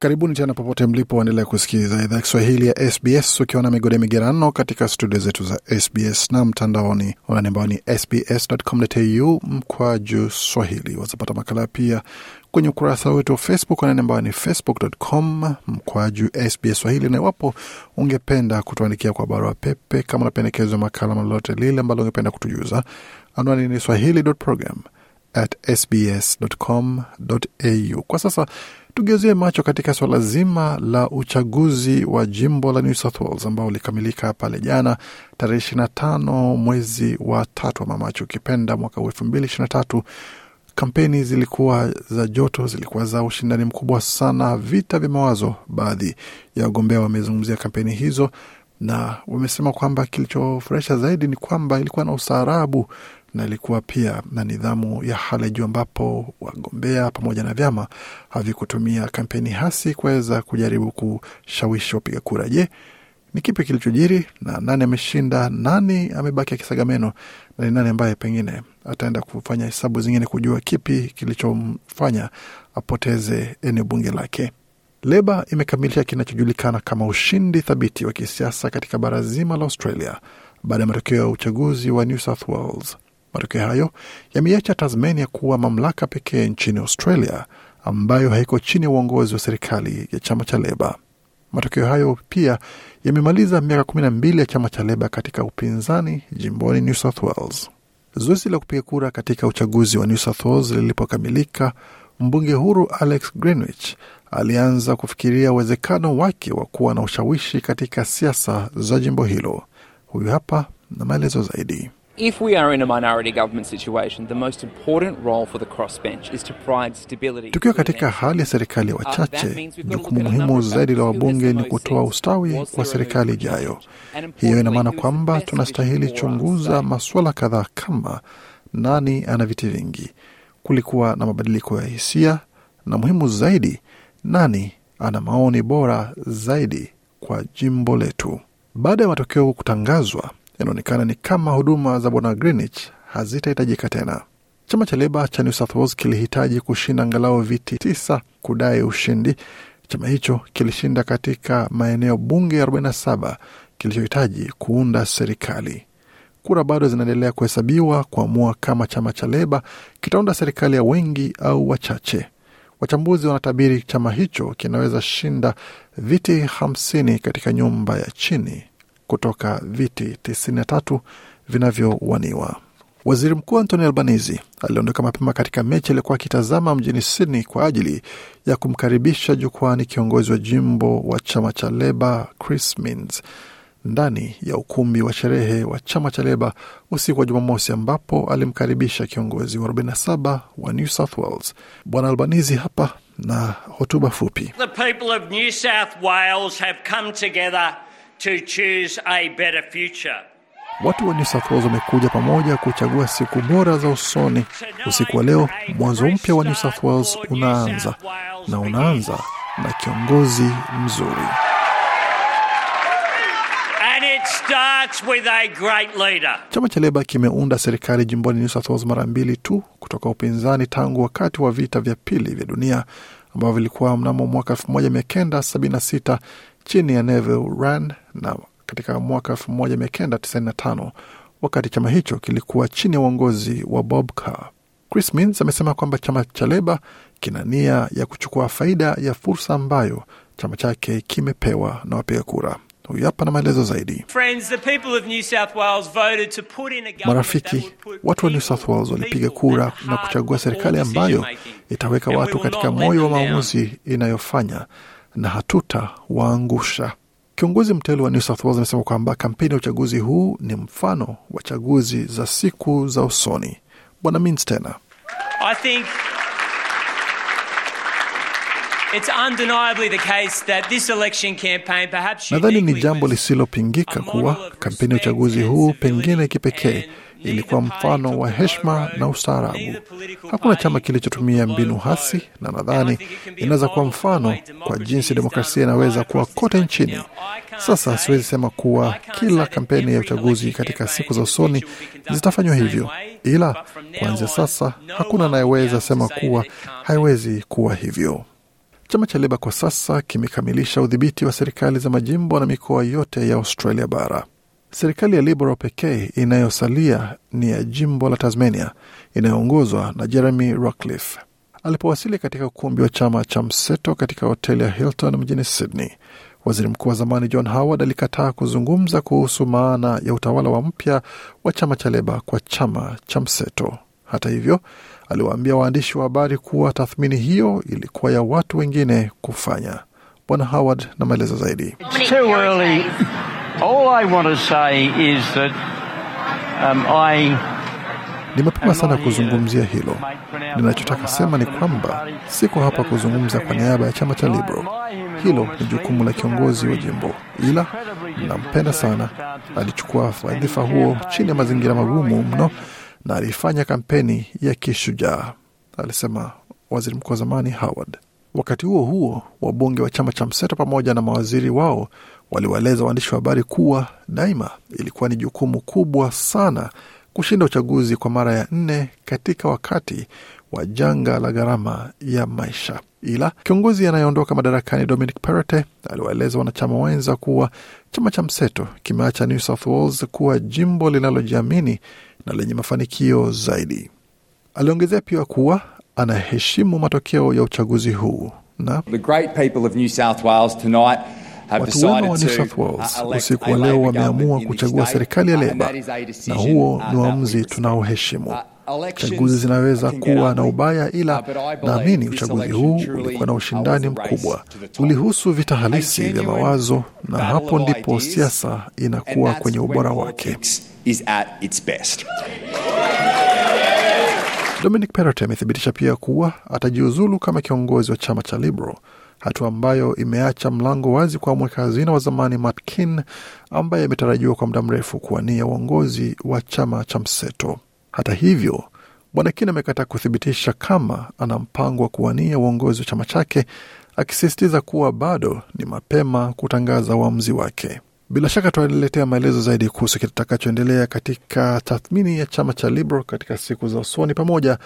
Karibuni tena popote mlipo, waendelea kusikiliza idhaa ya Kiswahili ya SBS ukiwa na migode migerano katika studio zetu za SBS na mtandaoni anani ambao ni sbs.com.au mkwaju swahili. Wazapata makala pia kwenye ukurasa wetu wa Facebook anani ambao ni facebook.com mkwaju SBS swahili, na iwapo ungependa kutuandikia kwa barua pepe kama unapendekezwa makala lolote lile ambalo ungependa kutujuza, anwani ni swahili.program at sbs.com.au. Kwa sasa tugeuzie macho katika swala zima la uchaguzi wa jimbo la New South Wales ambao ulikamilika pale jana tarehe ishirini na tano mwezi wa tatu ama Machi ukipenda mwaka elfu mbili ishirini na tatu. Kampeni zilikuwa za joto, zilikuwa za ushindani mkubwa sana, vita vya mawazo. Baadhi ya wagombea wamezungumzia kampeni hizo na wamesema kwamba kilichofurahisha zaidi ni kwamba ilikuwa na ustaarabu na ilikuwa pia na nidhamu ya hali ya juu ambapo wagombea pamoja na vyama havikutumia kampeni hasi kuweza kujaribu kushawishi wapiga kura. Je, ni kipi kilichojiri na nani ameshinda, nani amebaki akisaga meno na ni nani ambaye pengine ataenda kufanya hesabu zingine kujua kipi kilichomfanya apoteze eneo bunge lake. Leba imekamilisha kinachojulikana kama ushindi thabiti wa kisiasa katika bara zima la Australia baada ya matokeo ya uchaguzi wa New South Wales. Matokeo hayo yameiacha Tasmania kuwa mamlaka pekee nchini Australia ambayo haiko chini ya uongozi wa serikali ya chama cha Leba. Matokeo hayo pia yamemaliza miaka kumi na mbili ya chama cha Leba katika upinzani jimboni New South Wales. Zoezi la kupiga kura katika uchaguzi wa New South Wales lilipokamilika, mbunge huru Alex Greenwich alianza kufikiria uwezekano wake wa kuwa na ushawishi katika siasa za jimbo hilo. Huyu hapa na maelezo zaidi. If we are in a minority government situation, the most important role for the crossbench is to provide stability. Tukiwa katika hali ya serikali ya wachache, jukumu muhimu zaidi la wabunge ni kutoa ustawi kwa serikali ijayo. Hiyo ina maana kwamba tunastahili chunguza masuala kadhaa kama nani ana viti vingi, kulikuwa na mabadiliko ya hisia, na muhimu zaidi, nani ana maoni bora zaidi kwa jimbo letu. Baada ya matokeo kutangazwa, inaonekana ni kama huduma za bwana Greenwich hazitahitajika tena. Chama cha Leba cha New South Wales kilihitaji kushinda angalau viti tisa kudai ushindi. Chama hicho kilishinda katika maeneo bunge 47 kilichohitaji kuunda serikali. Kura bado zinaendelea kuhesabiwa kuamua kama chama cha Leba kitaunda serikali ya wengi au wachache. Wachambuzi wanatabiri chama hicho kinaweza shinda viti hamsini katika nyumba ya chini kutoka viti 93 vinavyowaniwa. Waziri Mkuu Anthony Albanese aliondoka mapema katika mechi aliyokuwa akitazama mjini Sydney kwa ajili ya kumkaribisha jukwani kiongozi wa jimbo wa chama cha Leba Chris Minns ndani ya ukumbi wa sherehe wa chama cha Leba usiku wa Jumamosi, ambapo alimkaribisha kiongozi wa 47 wa New South Wales Bwana Albanese hapa na hotuba fupi. The people of New South Wales have come together to choose a better future. Watu wa New South Wales wamekuja pamoja kuchagua siku bora za usoni. Usiku wa leo, mwanzo mpya wa New South Wales unaanza na unaanza na kiongozi mzuri. And it starts with a great leader. Chama cha Leba kimeunda serikali jimboni New South Wales mara mbili tu kutoka upinzani tangu wakati wa vita vya pili vya dunia ambavyo vilikuwa mnamo mwaka 1976 chini ya Neville Rand na katika mwaka 1995 wakati chama hicho kilikuwa chini ya uongozi wa Bob Carr. Chris Minns amesema kwamba chama cha Leba kina nia ya kuchukua faida ya fursa ambayo chama chake kimepewa na wapiga kura. Huyu hapa na maelezo zaidi. Friends, the people of New South Wales voted to put in a government Marafiki, watu wa New South Wales walipiga kura na kuchagua serikali ambayo itaweka watu katika moyo wa maamuzi inayofanya na hatutawaangusha. Kiongozi mteule wa New South Wales amesema kwamba kampeni ya uchaguzi huu ni mfano wa chaguzi za siku za usoni. Bwana Mins tena Nadhani ni jambo lisilopingika kuwa kampeni ya uchaguzi huu pengine kipekee ilikuwa mfano wa heshima na ustaarabu. Hakuna chama kilichotumia mbinu hasi, na nadhani inaweza kuwa mfano kwa jinsi demokrasia inaweza kuwa kote nchini. Sasa siwezi sema kuwa kila kampeni ya uchaguzi katika siku za usoni zitafanywa hivyo, ila kuanzia sasa hakuna anayeweza sema kuwa haiwezi kuwa hivyo. Chama cha Leba kwa sasa kimekamilisha udhibiti wa serikali za majimbo na mikoa yote ya Australia bara. Serikali ya Liberal pekee inayosalia ni ya jimbo la Tasmania inayoongozwa na Jeremy Rockliff. Alipowasili katika ukumbi wa chama cha mseto katika hoteli ya Hilton mjini Sydney, waziri mkuu wa zamani John Howard alikataa kuzungumza kuhusu maana ya utawala wa mpya wa chama cha Leba kwa chama cha mseto. Hata hivyo, aliwaambia waandishi wa habari kuwa tathmini hiyo ilikuwa ya watu wengine kufanya. Bwana Howard na maelezo zaidi. All I want to say is that um, I Ni mapema sana kuzungumzia hilo. Ninachotaka sema ni kwamba siko hapa kuzungumza kwa niaba ya chama cha Liberal. Hilo ni jukumu la kiongozi wa jimbo, ila nampenda sana. Alichukua wadhifa huo chini ya mazingira magumu mno na alifanya kampeni ya kishujaa, alisema waziri mkuu wa zamani Howard. Wakati huo huo, wabunge wa chama cha mseto pamoja na mawaziri wao waliwaeleza waandishi wa habari kuwa daima ilikuwa ni jukumu kubwa sana kushinda uchaguzi kwa mara ya nne katika wakati wa janga la gharama ya maisha. Ila kiongozi anayeondoka madarakani Dominic Perrottet aliwaeleza wanachama wenza kuwa chama cha mseto kimeacha New South Wales kuwa jimbo linalojiamini na lenye mafanikio zaidi. Aliongezea pia kuwa anaheshimu matokeo ya uchaguzi huu na The great people of New South Wales tonight have Watu wema wa New South Wales uh, usiku wa leo wameamua kuchagua serikali ya uh, Leba, na huo uh, ni uamuzi tunaoheshimu. Chaguzi zinaweza kuwa na ubaya, ila naamini uchaguzi huu ulikuwa na ushindani mkubwa, ulihusu vita halisi vya mawazo, na hapo ndipo siasa inakuwa kwenye ubora wake. politics is at its best. Dominic Perrottet amethibitisha pia kuwa atajiuzulu kama kiongozi wa chama cha Liberal, hatua ambayo imeacha mlango wazi kwa mweka hazina wa zamani Matt kin ambaye ametarajiwa kwa muda mrefu kuwania uongozi wa chama cha mseto. Hata hivyo, bwana Kean amekataa kuthibitisha kama ana mpango wa kuwania uongozi wa chama chake, akisisitiza kuwa bado ni mapema kutangaza uamuzi wake. Bila shaka tutaletea maelezo zaidi kuhusu kitakachoendelea katika tathmini ya chama cha Liberal katika siku za usoni pamoja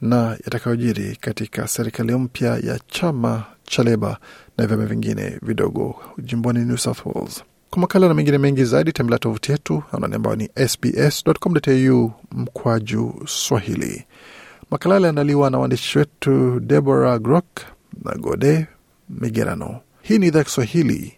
na yatakayojiri katika serikali mpya ya chama cha Leba na vyama vingine vidogo jimboni New South Wales. Kwa makala na mengine mengi zaidi, tembelea tovuti yetu anwani ambayo ni sbs.com.au mkwaju Swahili. Makala yaliandaliwa na waandishi wetu Deborah Grock na Gode Migerano. Hii ni idhaa Kiswahili